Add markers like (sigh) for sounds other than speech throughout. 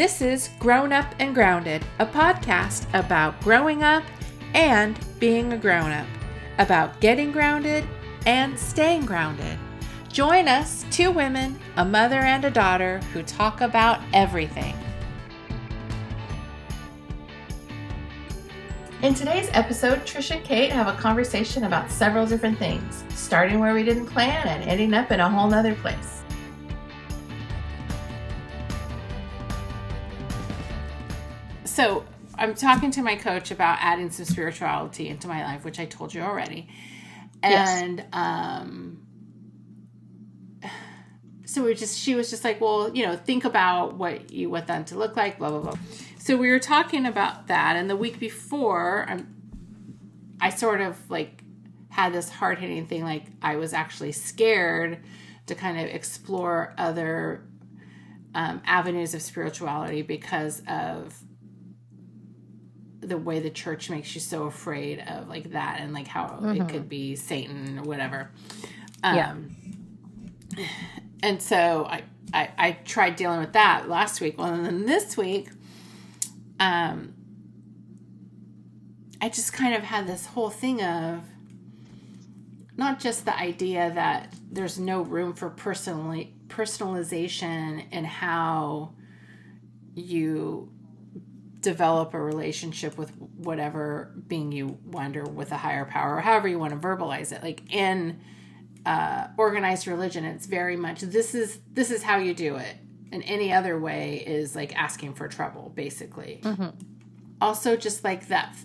This is Grown Up and Grounded, a podcast about growing up and being a grown up, about getting grounded and staying grounded. Join us, two women, a mother and a daughter, who talk about everything. In today's episode, Trish and Kate have a conversation about several different things, starting where we didn't plan and ending up in a whole nother place. So, I'm talking to my coach about adding some spirituality into my life, which I told you already. And Yes. um so we just she was just like, well, you know, think about what you want them to look like, blah blah blah. So we were talking about that, and the week before, I'm, I sort of like had this hard hitting thing, like I was actually scared to kind of explore other um, avenues of spirituality because of the way the church makes you so afraid of like that and like how it could be Satan or whatever. Um, Yeah. And so I, I I tried dealing with that last week. Well, and then this week, um, I just kind of had this whole thing of not just the idea that there's no room for personally personalization and how you develop a relationship with whatever being you want or with a higher power or however you want to verbalize it like in uh, organized religion it's very much this is this is how you do it and any other way is like asking for trouble basically. Also just like that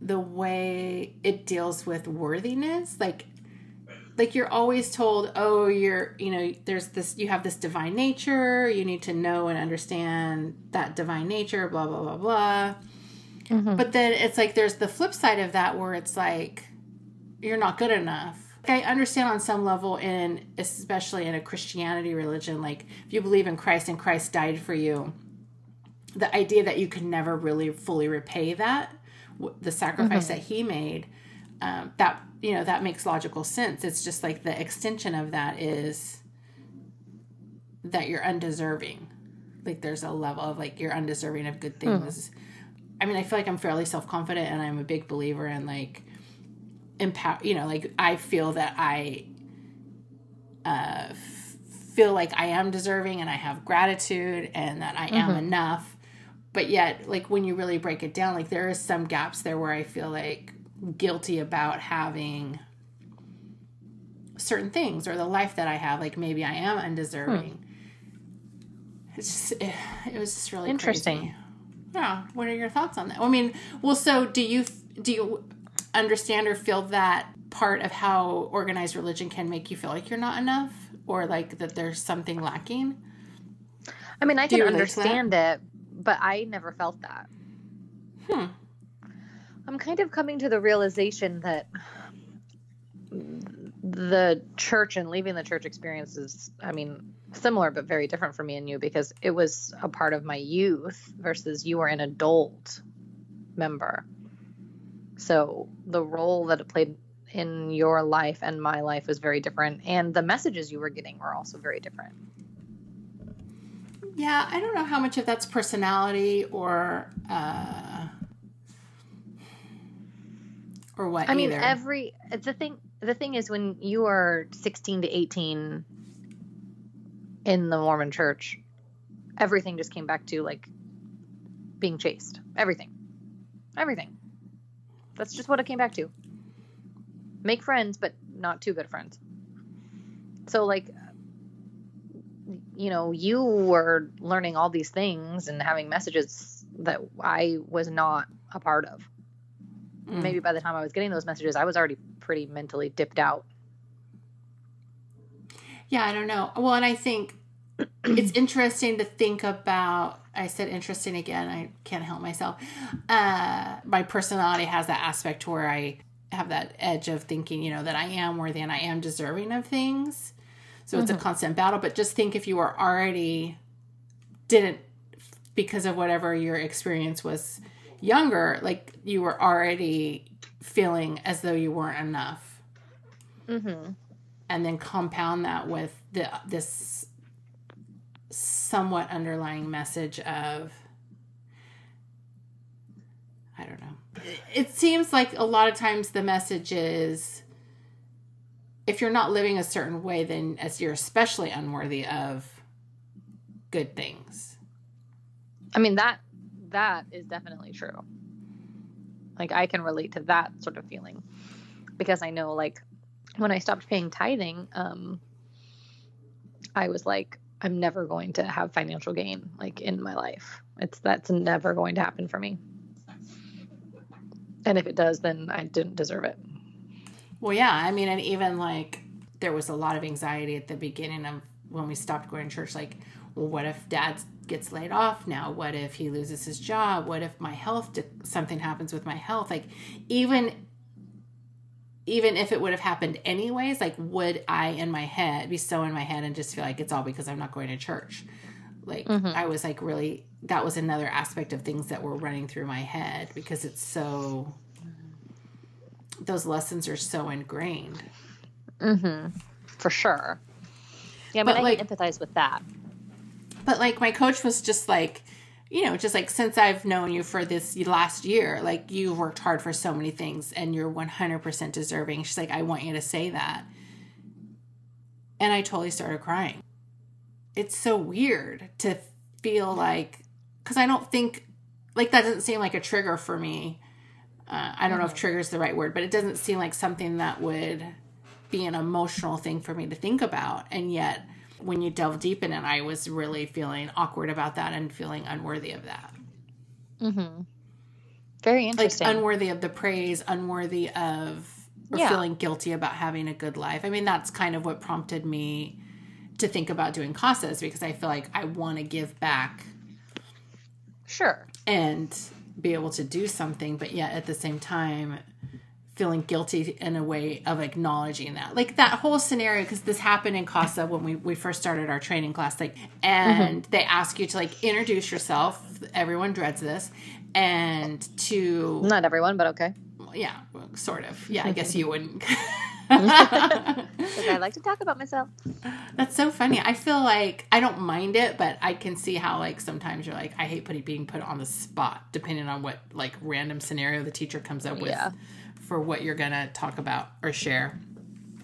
the way it deals with worthiness like like you're always told oh you're you know there's this you have this divine nature you need to know and understand that divine nature blah blah blah blah. Mm-hmm. But then it's like there's the flip side of that where it's like you're not good enough. I understand on some level in especially in a christianity religion like if you believe in christ and christ died for you the idea that you can never really fully repay that the sacrifice mm-hmm. that he made um, that you know that makes logical sense. It's just like the extension of that is that you're undeserving. Like there's a level of like you're undeserving of good things. I mean i feel like i'm fairly self-confident and i'm a big believer in like empower you know like i feel that i uh feel like i am deserving and i have gratitude and that i am enough. But yet like when you really break it down like there is some gaps there where i feel like guilty about having certain things or the life that i have like maybe i am undeserving it's just it, it was just really Interesting. crazy. yeah what are your thoughts on that i mean well so do you do you understand or feel that part of how organized religion can make you feel like you're not enough or like that there's something lacking I mean, I Do can you relate to that? understand it, but I never felt that. hmm I'm kind of coming to the realization that the church and leaving the church experience is, I mean, similar but very different for me and you because it was a part of my youth versus you were an adult member. So the role that it played in your life and my life was very different, and the messages you were getting were also very different. Yeah, I don't know how much of that's personality or uh or what I mean, either. every the thing the thing is when you are 16 to 18 in the Mormon church, everything just came back to like being chaste. Everything. Everything. That's just what it came back to. Make friends, but not too good friends. So like you know, you were learning all these things and having messages that I was not a part of Mm. maybe by the time I was getting those messages, I was already pretty mentally dipped out. Yeah, I don't know. Well, and I think (clears throat) it's interesting to think about. I said interesting again. I can't help myself. Uh, my personality has that aspect where I have that edge of thinking, you know, that I am worthy and I am deserving of things. So it's a constant battle. But just think if you were already didn't because of whatever your experience was younger, like you were already feeling as though you weren't enough Mm-hmm. and then compound that with the this somewhat underlying message of I don't know. It seems like a lot of times the message is if you're not living a certain way, then as you're especially unworthy of good things. I mean that that is definitely true. Like I can relate to that sort of feeling because I know like when I stopped paying tithing, um, I was like, I'm never going to have financial gain like in my life. It's that's never going to happen for me. And if it does, then I didn't deserve it. Well, yeah. I mean, and even like there was a lot of anxiety at the beginning of when we stopped going to church. Like, well, what if dad gets laid off now? What if he loses his job? What if my health, something happens with my health? Like, even even if it would have happened anyways, like would I in my head be so in my head and just feel like it's all because I'm not going to church? Like mm-hmm. I was like really that was another aspect of things that were running through my head because it's so those lessons are so ingrained. Mm-hmm. For sure. Yeah, but, but I like, can empathize with that. But like my coach was just like, you know, just like since I've known you for this last year, like you've worked hard for so many things and you're 100% deserving. She's like, I want you to say that. And I totally started crying. It's so weird to feel like, because I don't think, like, that doesn't seem like a trigger for me. Uh, I don't know if mm-hmm. trigger is the right word, but it doesn't seem like something that would be an emotional thing for me to think about. And yet, when you delve deep in it, I was really feeling awkward about that and feeling unworthy of that. Mm-hmm. Very interesting. Like unworthy of the praise, unworthy of or yeah. feeling guilty about having a good life. I mean, that's kind of what prompted me to think about doing CASAs because I feel like I want to give back. Sure. And be able to do something, but yet at the same time feeling guilty in a way of acknowledging that like that whole scenario because this happened in CASA when we, we first started our training class like and mm-hmm. they ask you to like introduce yourself everyone dreads this and to not everyone but okay yeah sort of yeah i guess you wouldn't I (laughs) like to talk about myself. That's so funny. I feel like I don't mind it, but I can see how like sometimes you're like, I hate putting being put on the spot, depending on what like random scenario the teacher comes up with. Yeah for what you're going to talk about or share.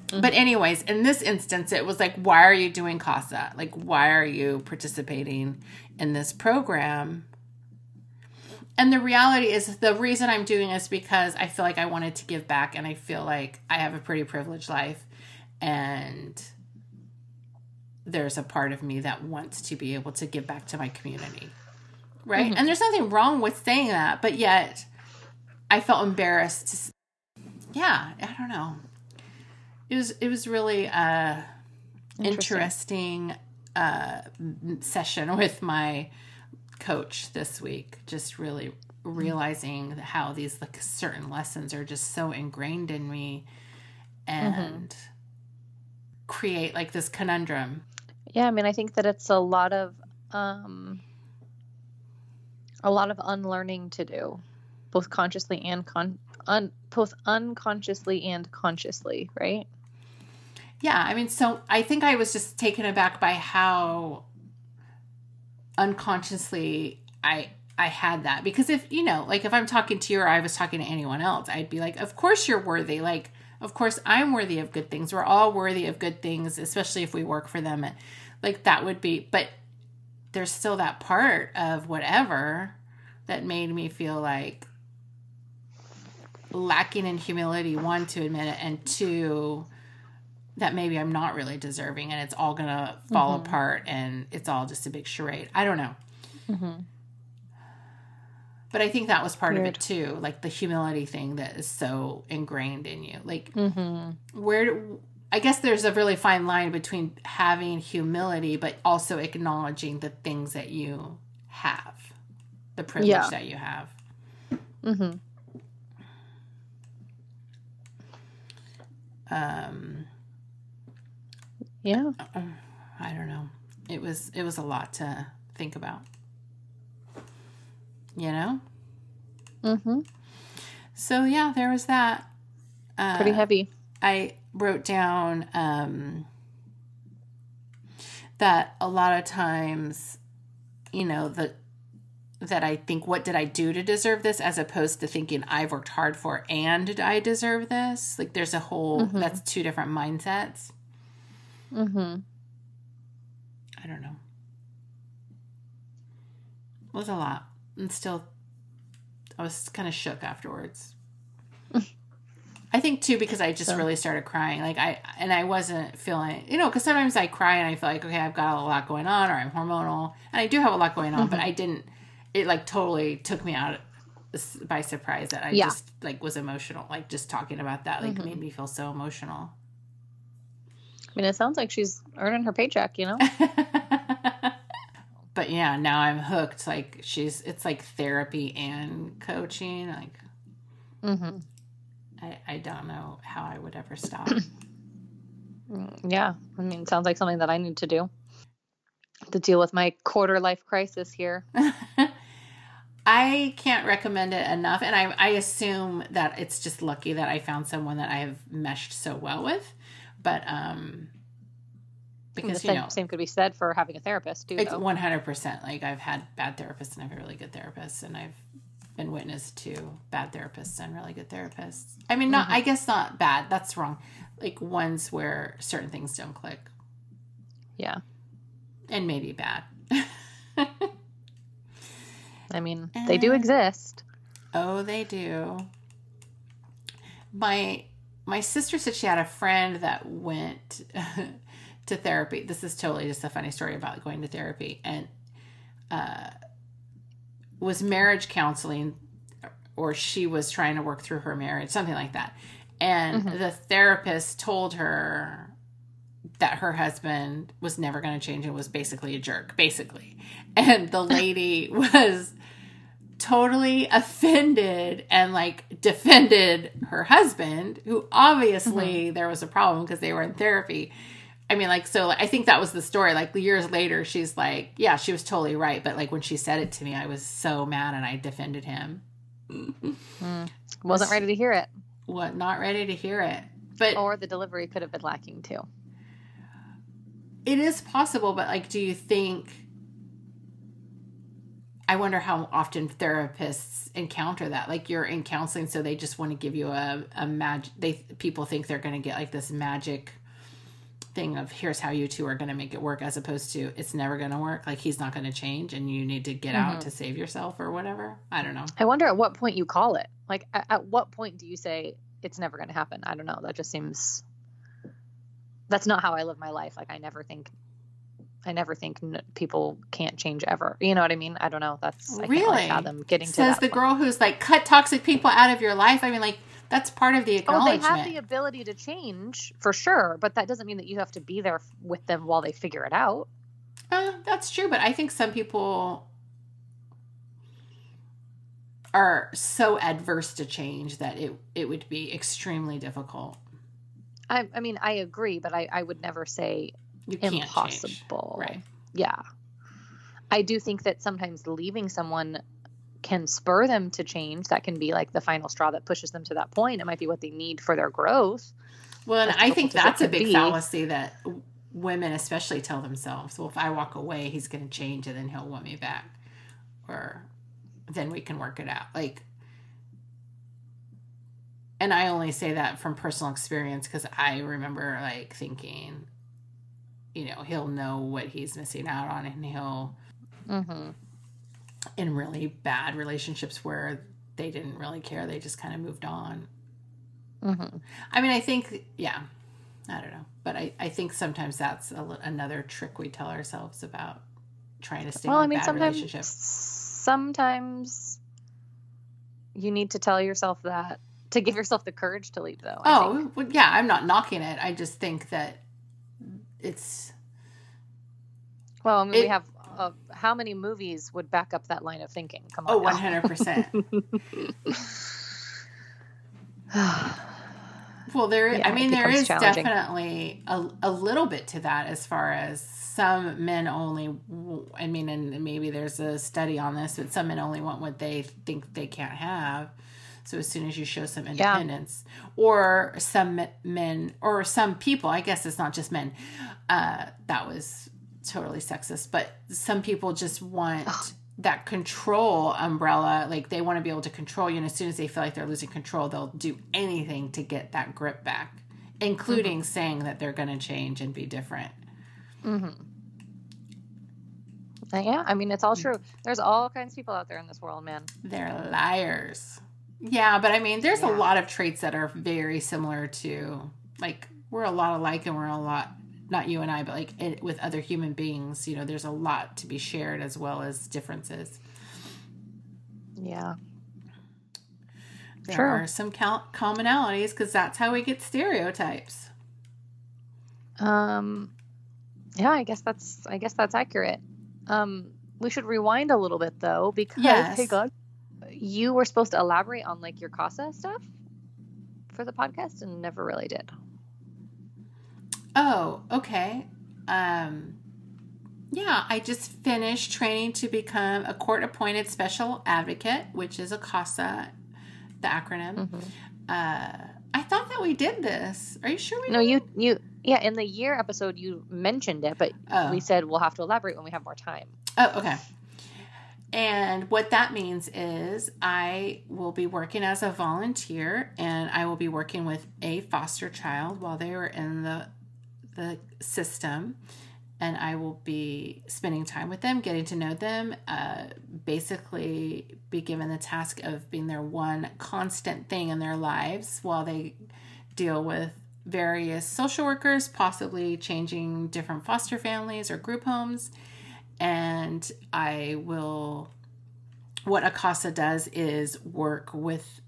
Mm-hmm. But anyways, in this instance, it was like, why are you doing CASA? Like, why are you participating in this program? And the reality is, the reason I'm doing this because I feel like I wanted to give back, and I feel like I have a pretty privileged life, and there's a part of me that wants to be able to give back to my community, right? Mm-hmm. And there's nothing wrong with saying that, but yet I felt embarrassed to yeah, I don't know. It was it was really uh interesting, interesting uh session (laughs) with my coach this week. Just really realizing how these like certain lessons are just so ingrained in me and mm-hmm. create like this conundrum. Yeah, I mean I think that it's a lot of um a lot of unlearning to do both consciously and con un, both unconsciously and consciously, right? Yeah, I mean, so I think I was just taken aback by how unconsciously I I had that because if you know, like if I'm talking to you or I was talking to anyone else, I'd be like, "Of course you're worthy." Like, of course I'm worthy of good things. We're all worthy of good things, especially if we work for them. Like that would be, but there's still that part of whatever that made me feel like lacking in humility one to admit it and two that maybe i'm not really deserving and it's all gonna fall mm-hmm. apart and it's all just a big charade i don't know mm-hmm. but i think that was part Weird. of it too like the humility thing that is so ingrained in you like mm-hmm. where i guess there's a really fine line between having humility but also acknowledging the things that you have the privilege yeah. that you have mm-hmm. Um yeah. I don't know. It was it was a lot to think about. You know? Mm-hmm. So yeah there was that. Uh, pretty heavy. I wrote down um that a lot of times you know, the that I think what did I do to deserve this as opposed to thinking I've worked hard for and did I deserve this? Like there's a whole Mhm. that's two different mindsets. Mm-hmm. I don't know. It was a lot. And still I was kind of shook afterwards. (laughs) I think too because I just So- really started crying. Like I and I wasn't feeling, you know, because sometimes I cry and I feel like okay, I've got a lot going on, or I'm hormonal, and I do have a lot going on, but I didn't. It like totally took me out by surprise that I Yeah. just like was emotional. Like just talking about that like made me feel so emotional. I mean, it sounds like she's earning her paycheck, you know? (laughs) but yeah, now I'm hooked. Like she's, it's like therapy and coaching. Like mm-hmm. I, I don't know how I would ever stop. (clears throat) Yeah. I mean, it sounds like something that I need to do to deal with my quarter life crisis here. (laughs) I can't recommend it enough, and I I assume that it's just lucky that I found someone that I have meshed so well with. But um, the because you same, know, same could be said for having a therapist, too. it's one hundred percent. Like I've had bad therapists and I've had really good therapists, and I've been witness to bad therapists and really good therapists. I mean, not I guess not bad. That's wrong. Like ones where certain things don't click, Yeah. and maybe bad. (laughs) I mean, they do Uh, exist. Oh, they do. My my sister said she had a friend that went (laughs) to therapy. This is totally just a funny story about going to therapy and uh, was marriage counseling, or she was trying to work through her marriage, something like that. And the therapist told her that her husband was never going to change and was basically a jerk, basically. And the lady (laughs) was totally offended and like defended her husband, who obviously mm-hmm. there was a problem because they were in therapy. I mean, like, so I think that was the story. Like, years later, she's like, yeah, she was totally right. But like, when she said it to me, I was so mad and I defended him. Mm-hmm. Wasn't ready to hear it. What, not ready to hear it. But Or the delivery could have been lacking, too. it is possible, but like, do you think? I wonder how often therapists encounter that. Like, you're in counseling, so they just want to give you a a magic. They people think they're going to get like this magic thing of here's how you two are going to make it work, as opposed to it's never going to work. Like he's not going to change, and you need to get out mm-hmm. to save yourself or whatever. I don't know. I wonder at what point you call it. Like, at, at what point do you say it's never going to happen? I don't know. That just seems. That's not how I live my life. Like, I never think. I never think n- people can't change ever. You know what I mean? I don't know. That's I can't Really? really fathom getting to Says the point. girl who's like cut toxic people out of your life. I mean, like that's part of the Oh, they have the ability to change for sure, but that doesn't mean that you have to be there with them while they figure it out. Uh, that's true, but I think some people are so adverse to change that it it would be extremely difficult. I, I mean, I agree, but I, I would never say You impossible. Right. Yeah. I do think that sometimes leaving someone can spur them to change. That can be like the final straw that pushes them to that point. It might be what they need for their growth. Well, and I think difficult as it that's a big be. fallacy that women especially tell themselves. Well, if I walk away, he's going to change and then he'll want me back. Or then we can work it out. Like and I only say that from personal experience cuz I remember like thinking you know, he'll know what he's missing out on and he'll Mm-hmm. in really bad relationships where they didn't really care, they just kind of moved on. Mm-hmm. I mean, I think, yeah, I don't know, but I, I think sometimes that's a, another trick we tell ourselves about trying to stay Well, in I a mean, bad sometimes relationship. sometimes you need to tell yourself that to give yourself the courage to leave, though. I. Oh, well, yeah, I'm not knocking it. I just think that it's well, I mean, it- we have uh, how many movies would back up that line of thinking? Come oh, on, now. 100%. (laughs) Well, there. Yeah, I mean, there is definitely a, a little bit to that as far as some men only. I mean, and maybe there's a study on this, but some men only want what they think they can't have. So as soon as you show some independence, or some men, or some people, I guess it's not just men. Uh, that was totally sexist, but some people just want that control umbrella. Like they want to be able to control you. And as soon as they feel like they're losing control, they'll do anything to get that grip back, including Mm-hmm. saying that they're going to change and be different. Uh, yeah, I mean, it's all true. There's all kinds of people out there in this world, man. They're liars. Yeah, but I mean, there's a lot of traits that are very similar to, like, we're a lot alike and we're a lot, not you and I, but like it, with other human beings, you know, there's a lot to be shared as well as differences. Yeah. There True. are some cal- commonalities because that's how we get stereotypes. Um, yeah, I guess that's I guess that's accurate. Um, we should rewind a little bit though because Yes. hey God, you were supposed to elaborate on like your CASA stuff for the podcast and never really did. Oh, okay. Um, yeah, I just finished training to become a court appointed special advocate, which is a CASA, the acronym. Mhm. Uh, I thought that we did this. Are you sure we No, did? you you yeah in the year episode you mentioned it, but Oh. we said we'll have to elaborate when we have more time. Oh, okay. And what that means is I will be working as a volunteer and I will be working with a foster child while they are in the the system. And I will be spending time with them, getting to know them, uh, basically be given the task of being their one constant thing in their lives while they deal with various social workers, possibly changing different foster families or group homes and I will. What a CASA does is work with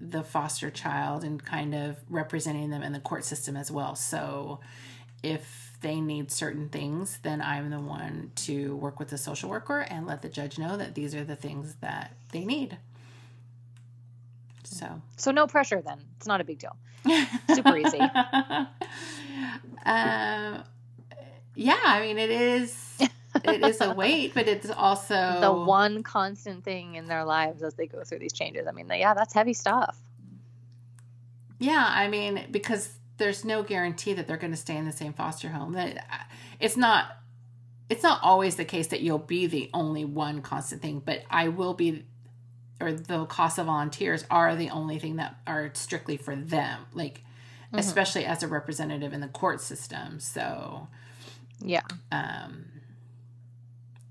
the foster child and kind of representing them in the court system as well. So, if they need certain things, then I'm the one to work with the social worker and let the judge know that these are the things that they need. So, So no pressure then. It's not a big deal. (laughs) Super easy. um, yeah, I mean, it is. (laughs) It is a weight, but it's also The one constant thing in their lives as they go through these changes. I mean, yeah, that's heavy stuff. Yeah, I mean, because there's no guarantee that they're going to stay in the same foster home. That it's not. It's not always the case that you'll be the only one constant thing, but I will be, or the CASA volunteers are the only thing that are strictly for them, like especially as a representative in the court system. So, Yeah. um,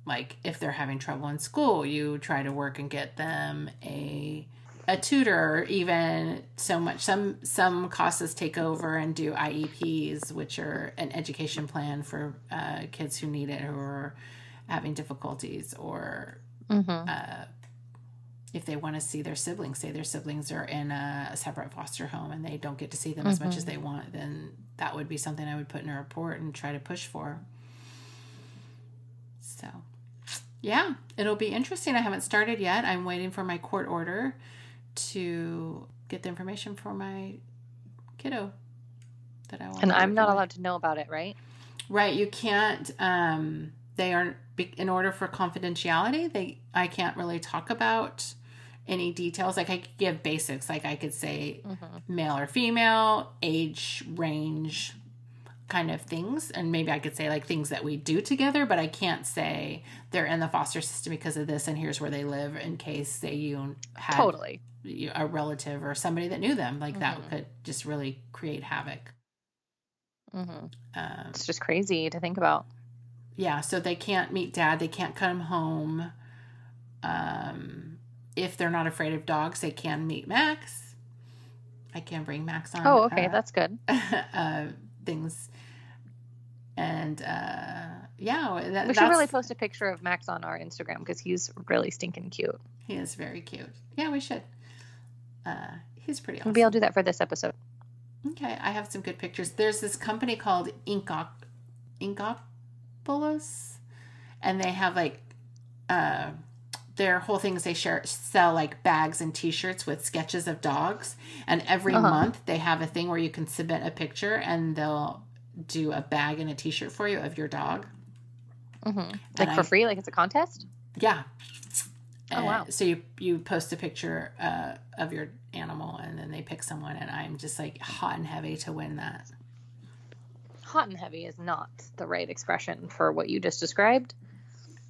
like if they're having trouble in school, you try to work and get them a a tutor, even so much. Some some CASAs take over and do IEPs, which are an education plan for uh, kids who need it who are having difficulties, or Mm-hmm. uh, if they want to see their siblings, say their siblings are in a, separate foster home and they don't get to see them as much as they want, then that would be something I would put in a report and try to push for. So, yeah, it'll be interesting. I haven't started yet. I'm waiting for my court order to get the information for my kiddo that I want. And I'm not allowed to know about it, right? Right, you can't. Um, they aren't in order for confidentiality. They I can't really talk about any details. Like I could give basics. Like I could say male or female, age range, kind of things, and maybe I could say like things that we do together. But I can't say they're in the foster system because of this, and here's where they live in case say you had Totally. a relative or somebody that knew them. Like that could just really create havoc. hmm Um, It's just crazy to think about. yeah so they can't meet dad they can't come home um if they're not afraid of dogs they can meet max i can bring max on Oh, okay, uh, that's good. (laughs) uh, things and uh yeah that, We should really post a picture of Max on our Instagram because he's really stinking cute. he is very cute yeah we should uh he's pretty awesome Maybe I'll do that for this episode. Okay, I have some good pictures. There's this company called Inkop Inkopious, and they have like uh, their whole thing is they share sell like bags and T-shirts with sketches of dogs, and every Uh-huh. month they have a thing where you can submit a picture and they'll do a bag and a T-shirt for you of your dog. hmm And Like for I- free, like it's a contest. Yeah. Oh, wow. So you you post a picture uh, of your animal and then they pick someone and I'm just like hot and heavy to win that. hot and heavy is not the right expression for what you just described.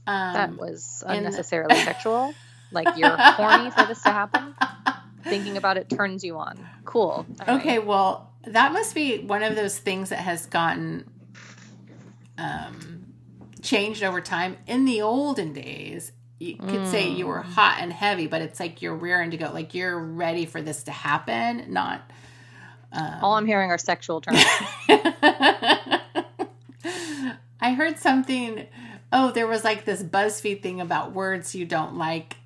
Um, That was in the- unnecessarily (laughs) sexual. Like you're horny for this to happen. Thinking about it turns you on. Cool. All right. Okay, well, that must be one of those things that has gotten um, changed over time. In the olden days, you could say you were hot and heavy, but it's like you're rearing to go, like you're ready for this to happen, not. All I'm hearing are sexual terms. (laughs) I heard something. Oh, there was like this BuzzFeed thing about words you don't like,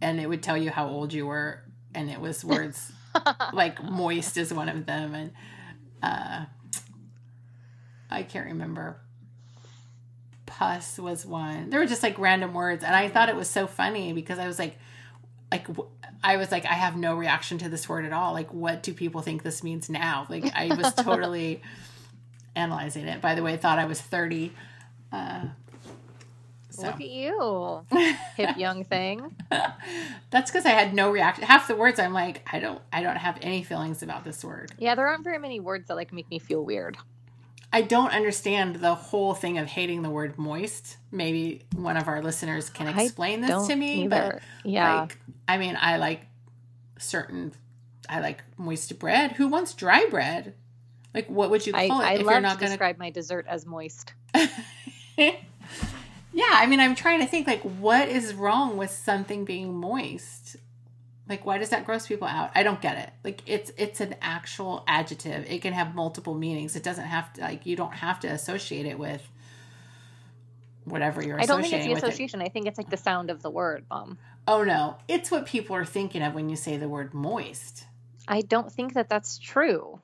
and it would tell you how old you were, and it was words like moist is one of them, and uh, I can't remember. Pus was one. There were just like random words, and I thought it was so funny because I was like, like I was like, I have no reaction to this word at all. Like, what do people think this means now? Like, I was (laughs) totally analyzing it. By the way, I thought I was thirty. Uh, so Look at you, (laughs) hip young thing. that's because I had no reaction. Half the words, I'm like, I don't, I don't have any feelings about this word. Yeah, there aren't very many words that like make me feel weird. I don't understand the whole thing of hating the word moist. Maybe one of our listeners can I explain this Don't to me. either. But yeah, like, I mean, I like certain. I like moist bread. Who wants dry bread? Like, what would you call I it if love you're not to going describe my dessert as moist. (laughs) yeah, I mean, I'm trying to think like, what is wrong with something being moist? Like, why does that gross people out? I don't get it. Like, it's it's an actual adjective. It can have multiple meanings. It doesn't have to like you don't have to associate it with whatever you're I don't think it's the with it. association. I think it's like the sound of the word, mom. Oh no, it's what people are thinking of when you say the word moist. I don't think that that's true.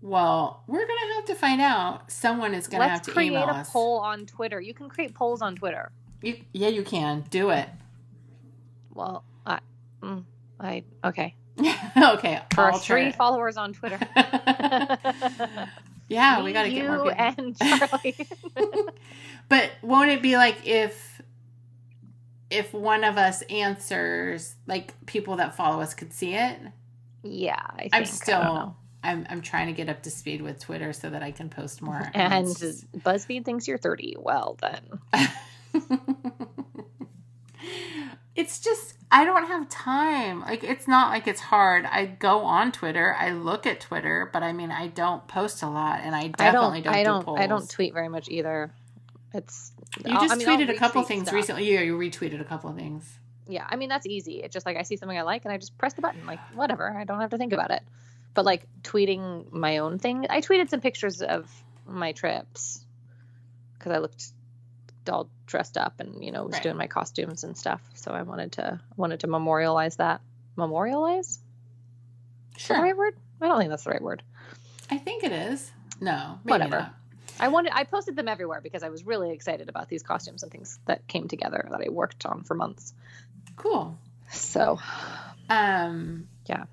Well, we're gonna have to find out. Someone is gonna Let's have to create email a us. poll on Twitter. You can create polls on Twitter. You, yeah, you can do it. Well, I, mm, I okay. (laughs) okay, For three followers on Twitter. (laughs) (laughs) yeah, we got to get you more people. and Charlie. But won't it be like if if one of us answers, like people that follow us could see it? yeah, I think. I'm I don't still know. I'm I'm trying to get up to speed with Twitter so that I can post more. (laughs) And BuzzFeed thinks you're 30. Well, then. (laughs) it's just I don't have time. Like it's not like it's hard. I go on Twitter, I look at Twitter, but I mean I don't post a lot and I I definitely don't. don't, I do don't. polls. I don't tweet very much either. It's. You just I mean, tweeted a couple things stuff. recently. Yeah, you retweeted a couple of things. Yeah, I mean that's easy. It's just like I see something I like and I just press the button. Like whatever. I don't have to think about it. But like tweeting my own thing, I tweeted some pictures of my trips because I looked all dressed up and you know was Right. doing my costumes and stuff. So I wanted to wanted to memorialize that. Memorialize? Is the Sure. right word? I don't think that's the right word. I think it is. No, maybe Whatever. not. I wanted I posted them everywhere because I was really excited about these costumes and things that came together that I worked on for months. Cool. So Um. Yeah.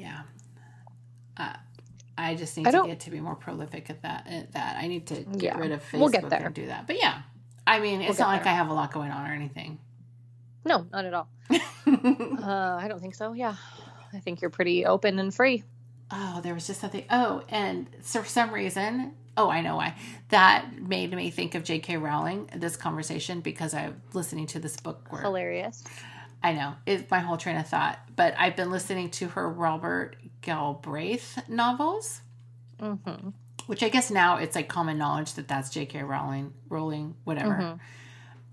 Yeah. Uh, I just need I to get to be more prolific at that. At that I need to get Yeah. rid of Facebook We'll get there. and do that. But yeah, I mean, it's get not like there. I have a lot going on or anything. no, not at all. (laughs) Uh, I don't think so. Yeah, I think you're pretty open and free. oh, there was just something. Oh, and so for some reason, oh, I know why. That made me think of J.K. Rowling. This conversation because I'm listening to this book where Hilarious. I know it's my whole train of thought. But I've been listening to her Robert Galbraith novels. hmm which I guess now it's like common knowledge that that's J.K. Rowling, Rowling, whatever. Mhm.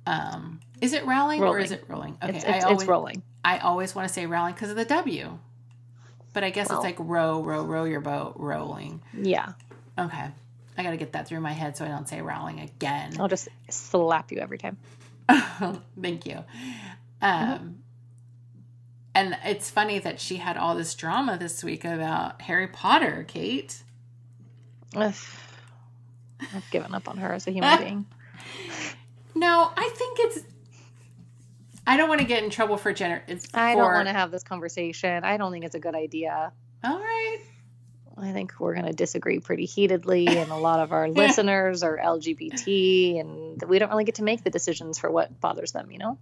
Um, is it Rowling, or is it Rowling? Okay, It's, I always it's rolling. I always want to say Rowling because of the W, but I guess Well. it's like row, row, row your boat, rolling. Yeah, Okay, I got to get that through my head so I don't say Rowling again. I'll just slap you every time. (laughs) Thank you. Um, and it's funny that she had all this drama this week about Harry Potter, Kate. Ugh. I've given up on her as a human (laughs) being. No, I think it's. I don't want to get in trouble for gener. It's I don't want to have this conversation. I don't think it's a good idea. All right. I think we're going to disagree pretty heatedly, and a lot of our (laughs) listeners are LGBT, and we don't really get to make the decisions for what bothers them, you know?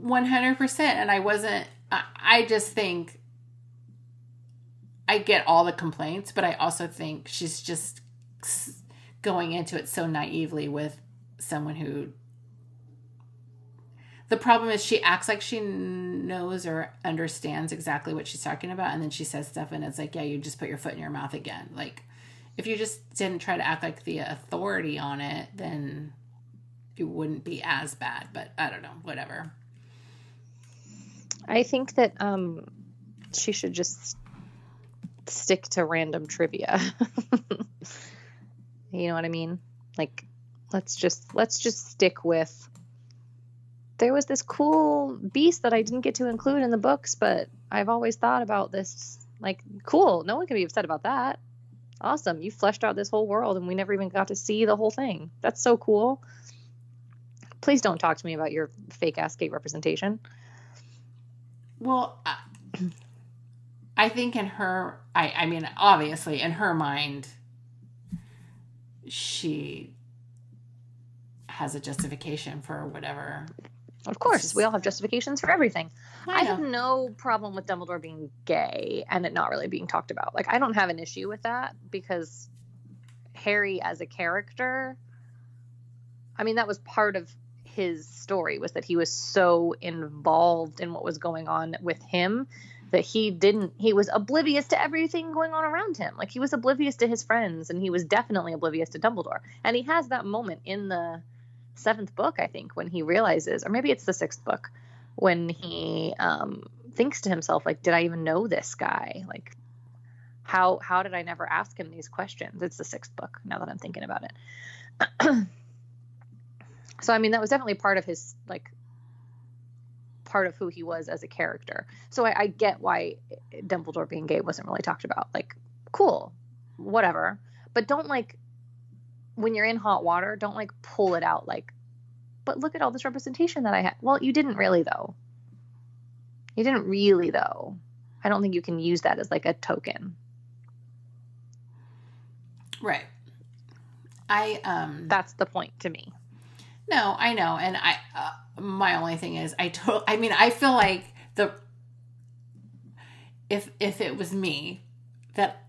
One hundred percent. And I wasn't. I, I just think. I get all the complaints, but I also think she's just going into it so naively with someone who. The problem is she acts like she knows or understands exactly what she's talking about, and then she says stuff, and it's like, yeah, you just put your foot in your mouth again. Like, if you just didn't try to act like the authority on it, then it wouldn't be as bad. But I don't know, whatever. I think that um, she should just stick to random trivia. (laughs) you know what I mean? Like, let's just let's just stick with. There was this cool beast that I didn't get to include in the books, but I've always thought about this. Like, cool. No one can be upset about that. Awesome. You fleshed out this whole world, and we never even got to see the whole thing. That's so cool. Please don't talk to me about your fake ass gate representation. Well, I, I think in her, I, I mean, obviously, in her mind, she has a justification for whatever. Of course, just- we all have justifications for everything. I, I have no problem with Dumbledore being gay and it not really being talked about. Like, I don't have an issue with that because Harry as a character, I mean, that was part of his story was that he was so involved in what was going on with him that he didn't he was oblivious to everything going on around him. Like he was oblivious to his friends and he was definitely oblivious to dumbledore. And he has that moment in the seventh book i think when he realizes or maybe it's the sixth book when he um, thinks to himself like did i even know this guy? Like how how did i never ask him these questions? It's the sixth book now that i'm thinking about it (clears throat) so i mean that was definitely part of his like part of who he was as a character. So I, I get why dumbledore being gay wasn't really talked about. Like cool whatever. But don't like when you're in hot water don't like pull it out like but look at all this representation that i had well you didn't really though. You didn't really though. I don't think you can use that as like a token. Right. I, um, that's the point to me No, I know, and I. Uh, my only thing is, I I mean, I feel like the if if it was me, that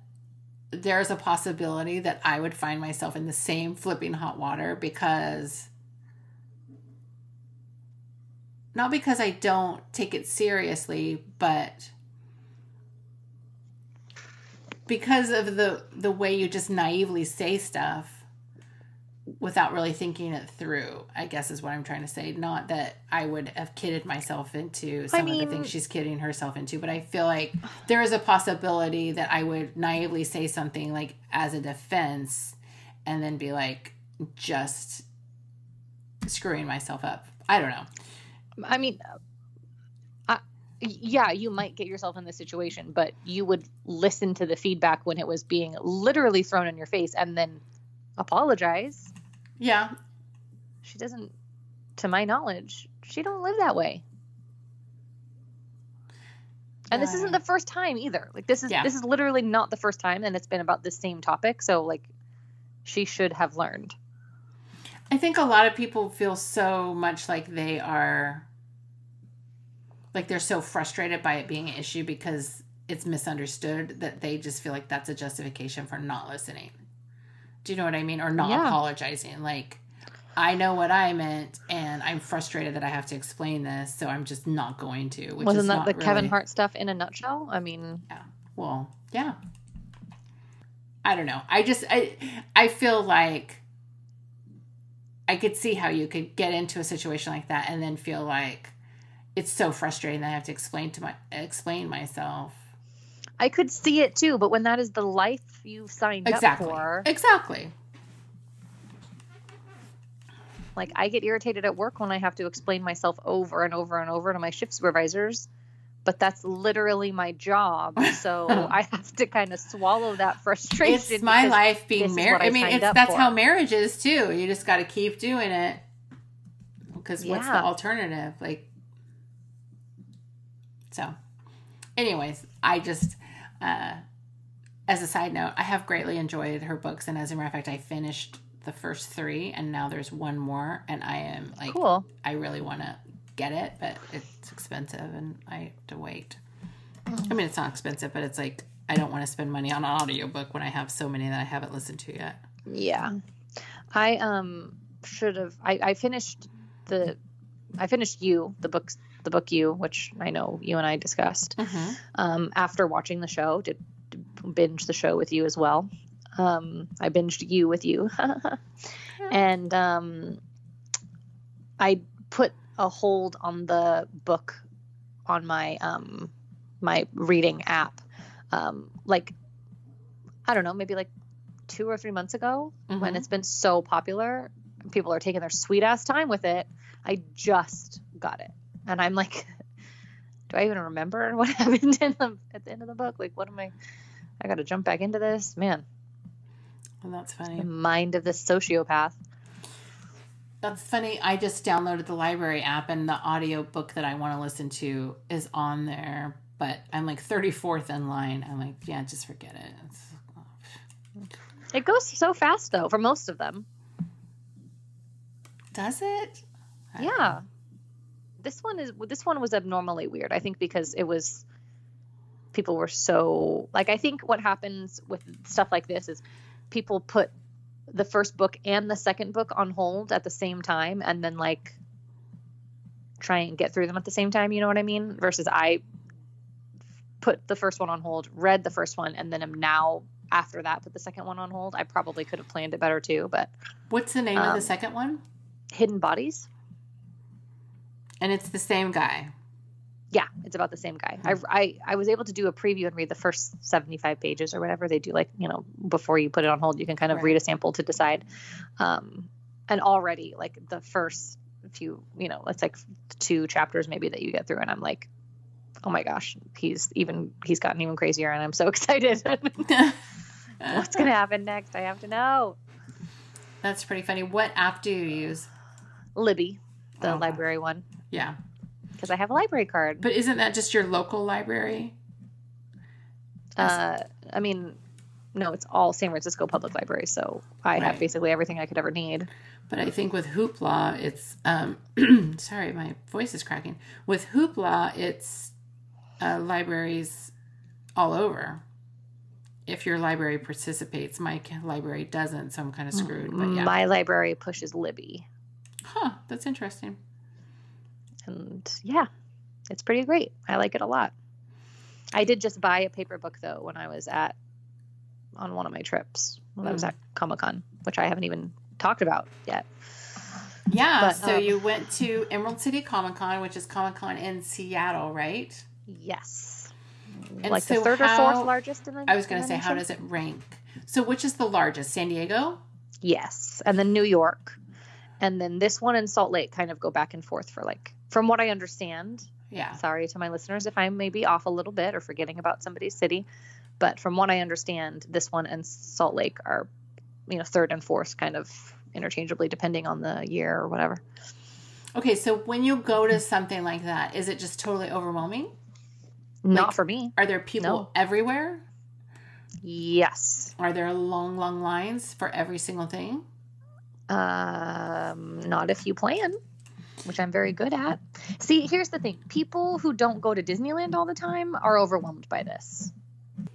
there's a possibility that I would find myself in the same flipping hot water because not because I don't take it seriously, but because of the the way you just naively say stuff without really thinking it through i guess is what i'm trying to say. Not that i would have kidded myself into some of the things she's kidding herself into but i feel like there is a possibility that i would naively say something like as a defense and then be like just screwing myself up. I don't know. I mean, uh, I, yeah, you might get yourself in this situation, but you would listen to the feedback when it was being literally thrown in your face and then apologize. Yeah She doesn't, to my knowledge, she don't live that way. And this isn't the first time either. Like this is Yeah. this is literally not the first time, and it's been about the same topic. So like, she should have learned. I think a lot of people feel so much like they are like they're so frustrated by it being an issue because it's misunderstood that they just feel like that's a justification for not listening. Do you know what I mean? Or not Yeah. apologizing. Like I know what I meant and I'm frustrated that I have to explain this, so I'm just not going to. Which Wasn't is that not the Kevin Hart stuff in a nutshell? I mean, yeah. well, yeah. I don't know. I just I I feel like I could see how you could get into a situation like that and then feel like it's so frustrating that I have to explain to my explain myself. I could see it too, but when that is the life you've signed Exactly. up for, Exactly. like I get irritated at work when I have to explain myself over and over and over to my shift supervisors, but that's literally my job. (laughs) So (laughs) I have to kind of swallow that frustration. It's my life being married. I I mean, it's that's for. how marriage is too. You just got to keep doing it. Because what's the alternative? Like, so. Anyways, I just, uh, as a side note, I have greatly enjoyed her books, and as a matter of fact, I finished the first three, and now there's one more, and I am like, Cool. I really want to get it, but it's expensive, and I have to wait. I mean, it's not expensive, but it's like I don't want to spend money on an audiobook when I have so many that I haven't listened to yet. Yeah. I um should have I, I finished the I finished you, the books the book you, which I know you and I discussed. Mm-hmm. Um after watching the show, did, did binge the show with you as well. Um I binged you with you. (laughs) and um I put a hold on the book on my um my reading app. Um like I don't know, maybe like two or three months ago when Mhm. it's been so popular. People are taking their sweet ass time with it. I just got it. And I'm like, (laughs) do I even remember (laughs) what happened in the, at the end of the book? Like, what am I? I got to jump back into this. Man, Well, that's the funny. mind of the sociopath. That's funny. I just downloaded the library app and the audio book that I want to listen to is on there, but I'm like 34th in line. I'm like, yeah, just forget it. It's, It goes so fast though for most of them. does it? I Yeah. This one is this one was abnormally weird. I think because it was people were so like I think what happens with stuff like this is people put the first book and the second book on hold at the same time and then like try and get through them at the same time, you know what I mean? Versus I put the first one on hold, read the first one and then am now after that put the second one on hold. I probably could have planned it better too, but What's the name of Um, the second one? Hidden Bodies And it's the same guy. Yeah, it's about the same guy. I, I I was able to do a preview and read the first 75 pages or whatever they do like, you know, before you put it on hold, you can kind of Right. read a sample to decide. Um and already like the first few, you know, it's like two chapters maybe that you get through and I'm like, "Oh my gosh, he's even he's gotten even crazier and I'm so (laughs) excited. (laughs) What's going to happen next? I have to know." That's pretty funny. What app do you use? Libby, the Okay. library one, Yeah. because I have a library card. But isn't that just your local library? Uh, I mean, no, it's all San Francisco Public Library, so I have basically everything I could ever need. But I think with Hoopla, it's um, (clears throat) sorry, my voice is cracking. With Hoopla, it's uh, libraries all over. If your library participates, my library doesn't, so I'm kind of screwed. But yeah, My library pushes Libby, huh? That's interesting. And yeah, it's pretty great. I like it a lot. I did just buy a paper book though when I was at on one of my trips. When I was Mm. at Comic Con, which I haven't even talked about yet. Yeah. But, so um, you went to Emerald City Comic Con, which is Comic Con in Seattle, right? Yes, And like the so third or fourth largest in the. I was going to say, how does it rank? So which is the largest? San Diego? Yes, and then New York, and then this one in Salt Lake kind of go back and forth for like, from what I understand. Yeah. Sorry to my listeners if I may be off a little bit or forgetting about somebody's city, but from what I understand, this one and Salt Lake are, you know, third and fourth kind of interchangeably depending on the year or whatever. Okay, so when you go to something like that, is it just totally overwhelming? Not Like- for me. Are there people No. everywhere? Yes. Are there long, long lines for every single thing? Um, not if you plan, which I'm very good at. See, here's the thing: people who don't go to Disneyland all the time are overwhelmed by this.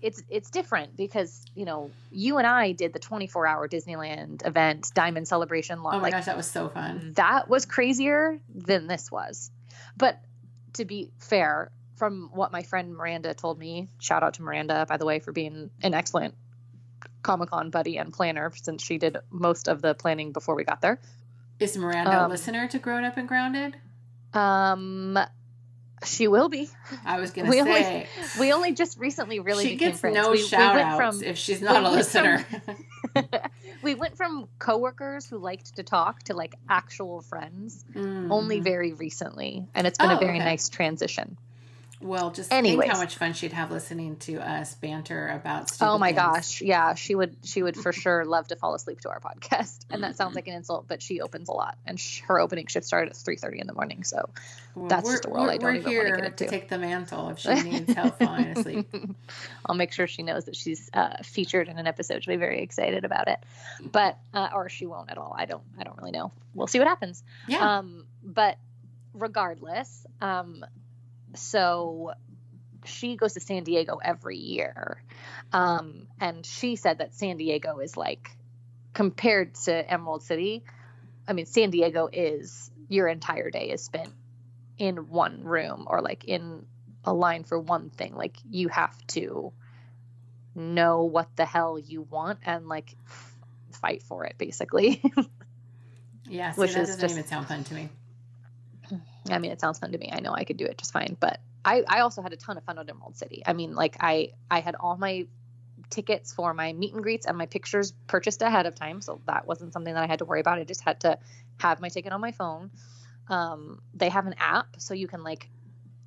It's it's different because you know you and I did the 24 hour Disneyland event, Diamond Celebration. Oh my like gosh, that was so fun. that was crazier than this was. But to be fair, from what my friend Miranda told me, shout out to Miranda, by the way, for being an excellent Comic Con buddy and planner since she did most of the planning before we got there. Is Miranda a Um, listener to Grown Up and Grounded? Um, she will be. I was going to we only- say We only just recently really she became gets friends. no we, shout we outs from if she's not we a went from- listener. (laughs) we went from coworkers who liked to talk to like actual friends only Mm. very recently, and it's been Oh, a very okay. nice transition. Well, just think Anyways. how much fun she'd have listening to us banter about. Oh my things. gosh, yeah, she would she would for (laughs) sure love to fall asleep to our podcast, and that sounds like an insult, but she opens a lot, and sh- her opening shift started at three thirty in the morning, so Well, That's just a world I don't even wanna get into. to take the mantle if she needs help (laughs) falling asleep. I'll make sure she knows that she's uh, featured in an episode. She'll be very excited about it, but uh, or she won't at all. I don't I don't really know. We'll see what happens. Yeah. Um, but regardless, um, so she goes to San Diego every year. Um, and she said that San Diego is like, compared to Emerald City, I mean, San Diego is your entire day is spent in one room or like in a line for one thing. Like you have to know what the hell you want and like f- fight for it, basically. (laughs) yeah, see, which that is doesn't just, even sound fun to me. I mean, it sounds fun to me. I know I could do it just fine, but I, I also had a ton of fun at Emerald City. I mean, like I I had all my tickets for my meet and greets and my pictures purchased ahead of time, so that wasn't something that I had to worry about. I just had to have my ticket on my phone. Um, they have an app, so you can like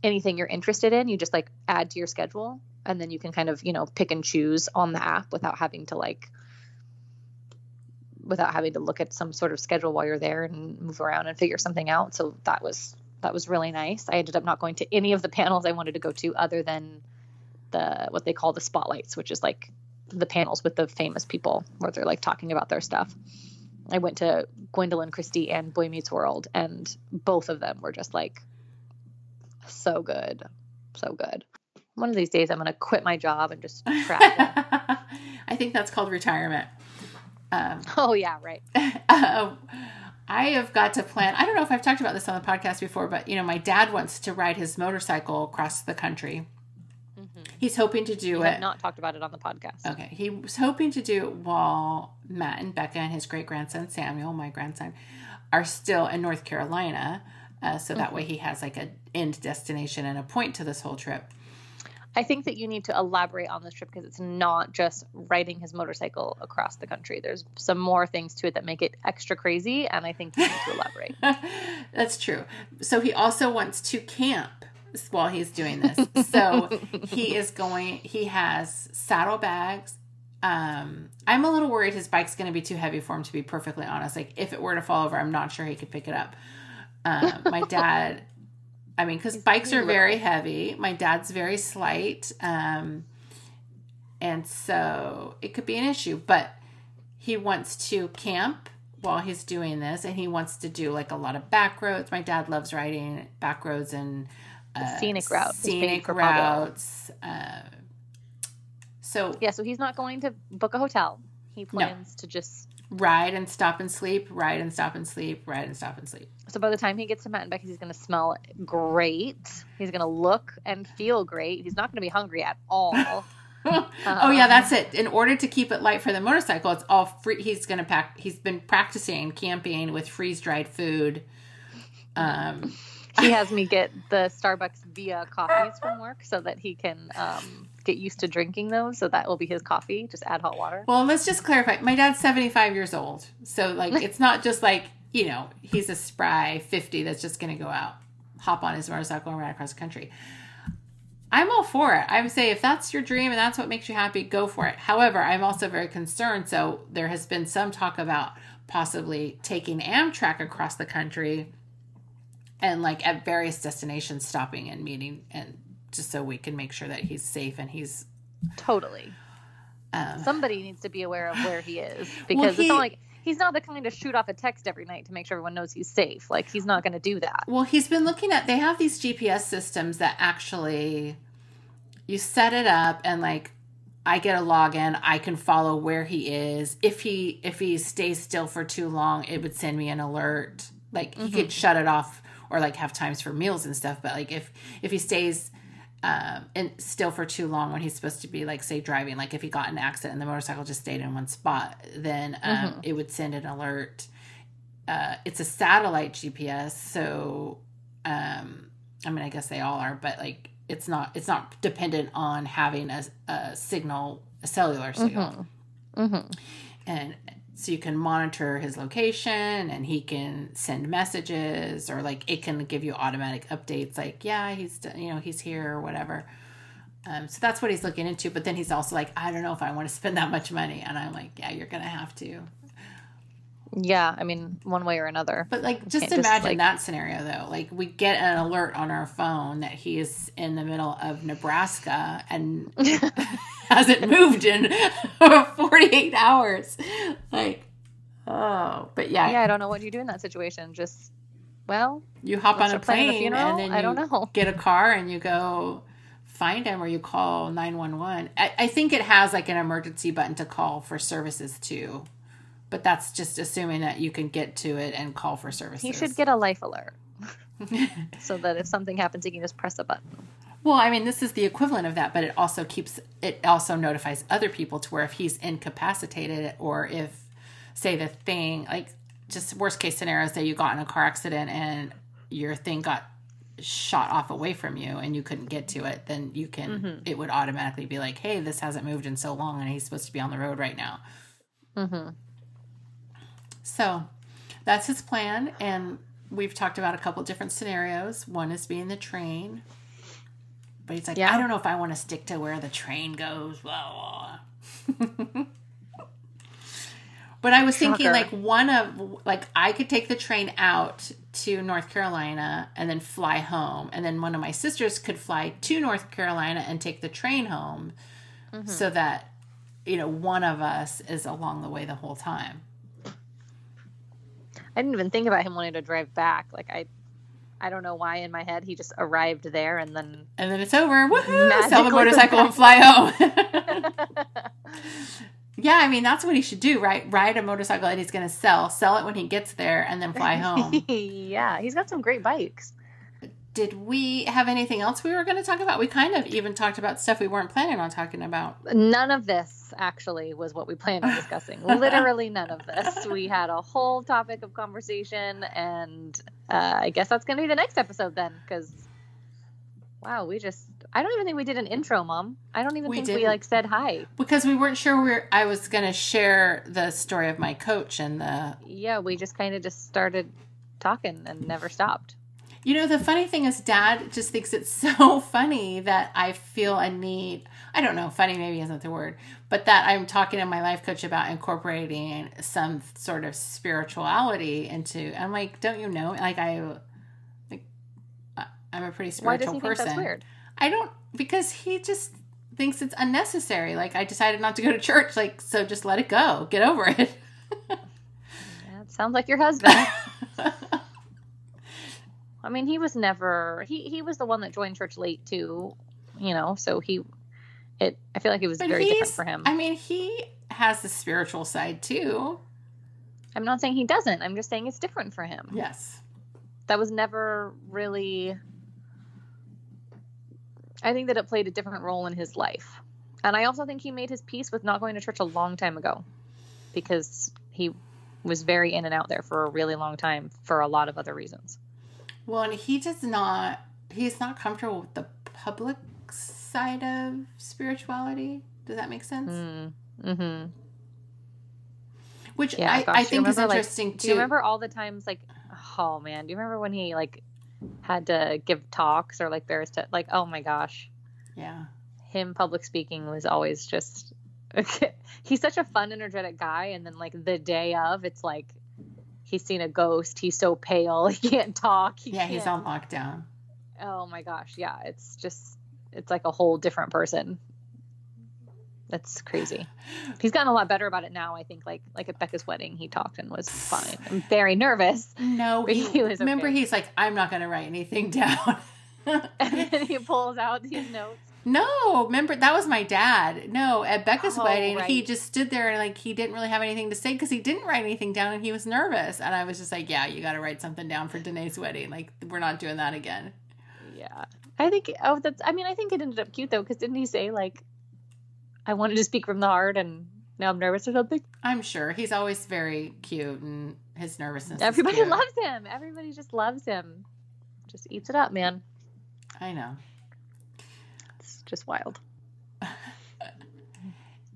anything you're interested in, you just like add to your schedule, and then you can kind of you know pick and choose on the app without having to like without having to look at some sort of schedule while you're there and move around and figure something out. So that was that was really nice. I ended up not going to any of the panels I wanted to go to other than the what they call the spotlights, which is like the panels with the famous people where they're like talking about their stuff. I went to Gwendoline Christie and Boy Meets World, and both of them were just like so good, so good. One of these days, I'm going to quit my job and just (laughs) travel. I think that's called retirement. Um, oh yeah, right. Uh, (laughs) I have got to plan. I don't know if I've talked about this on the podcast before, but you know, my dad wants to ride his motorcycle across the country. Mm-hmm. He's hoping to do we it. not talked about it on the podcast. Okay, he was hoping to do it while Matt and Becca and his great grandson Samuel, my grandson, are still in North Carolina. Uh, so that mm-hmm. way he has like a end destination and a point to this whole trip. I think that you need to elaborate on this trip because it's not just riding his motorcycle across the country. There's some more things to it that make it extra crazy, and I think you need to elaborate. (laughs) That's true. So he also wants to camp while he's doing this. (laughs) So he is going. He has saddlebags. Um, I'm a little worried his bike's going to be too heavy for him. To be perfectly honest, like if it were to fall over, I'm not sure he could pick it up. Um, my (laughs) dad I mean, because bikes are very heavy. My dad's very slight. Um, and so it could be an issue, but he wants to camp while he's doing this and he wants to do like a lot of back roads. My dad loves riding back roads and uh, scenic routes. Scenic routes. Uh, so yeah, so he's not going to book a hotel. He plans no. to just ride and stop and sleep, ride and stop and sleep, ride and stop and sleep. So by the time he gets to Matt and Becky, he's going to smell great. He's going to look and feel great. He's not going to be hungry at all. (laughs) oh yeah, that's it. In order to keep it light for the motorcycle, it's all free. He's going to pack. He's been practicing camping with freeze dried food. Um, he has me get the Starbucks via coffees from work so that he can um, get used to drinking those. So that will be his coffee. Just add hot water. Well, let's just clarify. My dad's 75 years old. So, like, (laughs) it's not just like, you know, he's a spry 50 that's just going to go out, hop on his motorcycle and ride across the country. I'm all for it. I would say if that's your dream and that's what makes you happy, go for it. However, I'm also very concerned. So, there has been some talk about possibly taking Amtrak across the country and like at various destinations stopping and meeting and just so we can make sure that he's safe and he's totally. Um, Somebody needs to be aware of where he is because well, he, it's not like he's not the kind to shoot off a text every night to make sure everyone knows he's safe. Like he's not going to do that. Well, he's been looking at. They have these GPS systems that actually you set it up and like I get a login, I can follow where he is. If he if he stays still for too long, it would send me an alert. Like he mm-hmm. could shut it off or like have times for meals and stuff. But like if if he stays um, and still for too long when he's supposed to be like say driving like if he got an accident and the motorcycle just stayed in one spot then um, mm-hmm. it would send an alert uh, it's a satellite gps so um, i mean i guess they all are but like it's not it's not dependent on having a, a signal a cellular signal mm-hmm. Mm-hmm. and so you can monitor his location and he can send messages or like it can give you automatic updates like yeah he's you know he's here or whatever. Um, so that's what he's looking into but then he's also like i don't know if i want to spend that much money and i'm like yeah you're gonna have to yeah i mean one way or another but like just imagine just, like... that scenario though like we get an alert on our phone that he is in the middle of nebraska and (laughs) hasn't moved in (laughs) 48 hours. Like, oh, but yeah. Yeah, I don't know what you do in that situation. Just, well, you hop on a plane and then you I don't know. (laughs) get a car and you go find him or you call 911. I, I think it has like an emergency button to call for services too. But that's just assuming that you can get to it and call for services. He should get a life alert (laughs) so that if something happens, he can just press a button. Well, I mean, this is the equivalent of that, but it also keeps it also notifies other people to where if he's incapacitated or if, say, the thing like just worst case scenario, say you got in a car accident and your thing got shot off away from you and you couldn't get to it, then you can Mm-hmm. it would automatically be like, hey, this hasn't moved in so long and he's supposed to be on the road right now. Mm-hmm. So that's his plan, and we've talked about a couple different scenarios. One is being the train, but he's like, Yeah. I don't know if I want to stick to where the train goes. Blah, blah. (laughs) but I was thinking, like one of like I could take the train out to North Carolina and then fly home, and then one of my sisters could fly to North Carolina and take the train home, mm-hmm. so that you know one of us is along the way the whole time. I didn't even think about him wanting to drive back. Like I, I don't know why in my head he just arrived there and then. and then it's over. Woohoo! Sell the motorcycle and fly home. (laughs) (laughs) yeah, I mean that's what he should do, right? Ride a motorcycle that he's going to sell, sell it when he gets there, and then fly (laughs) home. yeah, he's got some great bikes. Did we have anything else we were going to talk about? We kind of even talked about stuff we weren't planning on talking about. None of this actually was what we planned on discussing. (laughs) Literally none of this. We had a whole topic of conversation, and uh, I guess that's going to be the next episode then, because wow, we just. I don't even think we did an intro, Mom. I don't even We think didn't. we like said hi. Because we weren't sure we I was going to share the story of my coach and the Yeah, we just kind of just started talking and never stopped. You know, the funny thing is, Dad just thinks it's (laughs) so funny that I feel a need. I don't know, funny maybe isn't the word, but that I'm talking to my life coach about incorporating some sort of spirituality into. I'm like, don't you know? Like I, like I'm a pretty Why does spiritual he person. think that's weird? I don't because he just thinks it's unnecessary. Like I decided not to go to church. Like so, just let it go. Get over it. (laughs) Yeah, it sounds like your husband. (laughs) I mean, he was never he he was the one that joined church late too, you know. So he, it I feel like it was But very different for him. I mean, he has the spiritual side too. I'm not saying he doesn't. I'm just saying it's different for him. Yes. That was never really. I think that it played a different role in his life, and I also think he made his peace with not going to church a long time ago, because he was very in and out there for a really long time for a lot of other reasons. Well, and he does not, he's not comfortable with the public side of spirituality. Does that make sense? Mm. Mm-hmm. Which Yeah, I, gosh, I do think is remember, like, interesting Do too. you remember all the times like oh man, do you remember when he like had to give talks or like bears to like oh my gosh. Yeah. Him public speaking was always just (laughs) he's such a fun, energetic guy and then like the day of it's like he's seen a ghost, he's so pale, (laughs) he can't talk. He Yeah, he's can't- on lockdown. Oh my gosh, yeah. It's just it's like a whole different person. That's crazy. He's gotten a lot better about it now. I think, like like at Becca's wedding, he talked and was fine. I'm very nervous, No, (laughs) he, he was remember okay. he's like, I'm not going to write anything (laughs) down. and then he pulls out these notes. No, remember that was my dad. No, at Becca's Oh, wedding, he just stood there and like he didn't really have anything to say because he didn't write anything down and he was nervous. And I was just like, yeah, you got to write something down for Danae's wedding. Like we're not doing that again. Yeah, I think. Oh, that's. I mean, I think it ended up cute though, because didn't he say like, "I wanted to speak from the heart," and now I'm nervous or something? I'm sure he's always very cute and his nervousness. Everybody loves him. Everybody just loves him. Just eats it up, man. I know. Just wild. (laughs)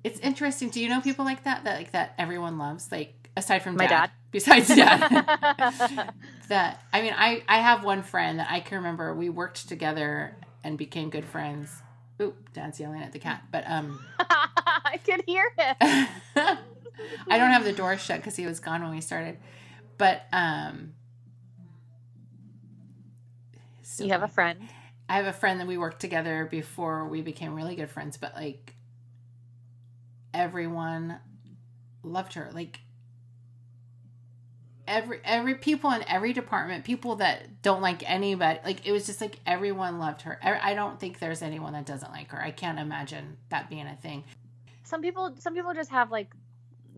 It's interesting. Do you know people like that? That like that everyone loves. Like aside from My dad. (laughs) Besides dad. (laughs) that I mean, I I have one friend that I can remember. We worked together and became good friends. Oop, dad's yelling at the cat. But um, I could hear him. I don't have the door shut because he was gone when we started. But um, so You have a friend. I have a friend that we worked together before we became really good friends, but like everyone loved her. Like every every people in every department, people that don't like anybody, like it was just like everyone loved her. I don't think there's anyone that doesn't like her. I can't imagine that being a thing. Some people some people just have like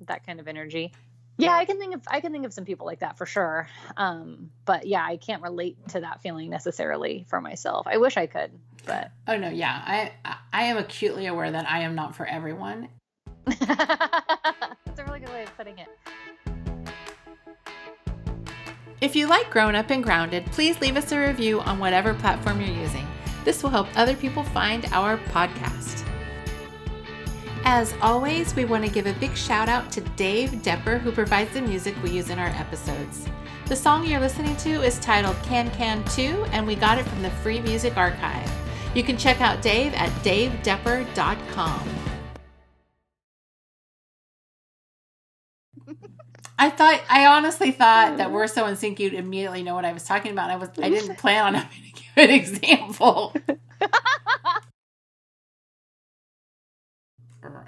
that kind of energy. Yeah, I can think of I can think of some people like that for sure. Um, but yeah, I can't relate to that feeling necessarily for myself. I wish I could, but Oh no, yeah. I I- I am acutely aware that I am not for everyone. (laughs) that's a really good way of putting it. If you like Grown Up and Grounded, please leave us a review on whatever platform you're using. This will help other people find our podcast. As always, we want to give a big shout out to Dave Depper, who provides the music we use in our episodes. The song you're listening to is titled Can Can 2, and we got it from the Free Music Archive. You can check out Dave at davedepper.com. I thought I honestly thought that we're so in sync you'd immediately know what I was talking about. I was I didn't (laughs) plan on having to give an example. (laughs)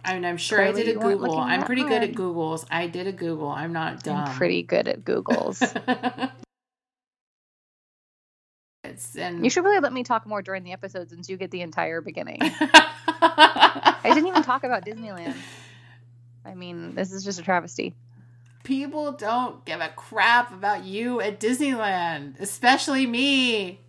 I mean, I'm sure I did a Google. I'm pretty good at. Googles. I did a Google. I'm not dumb. I'm pretty good at Googles. (laughs) and you should really let me talk more during the episode since you get the entire beginning. I didn't even talk about Disneyland. I mean, this is just a travesty. People don't give a crap about you at Disneyland, especially me.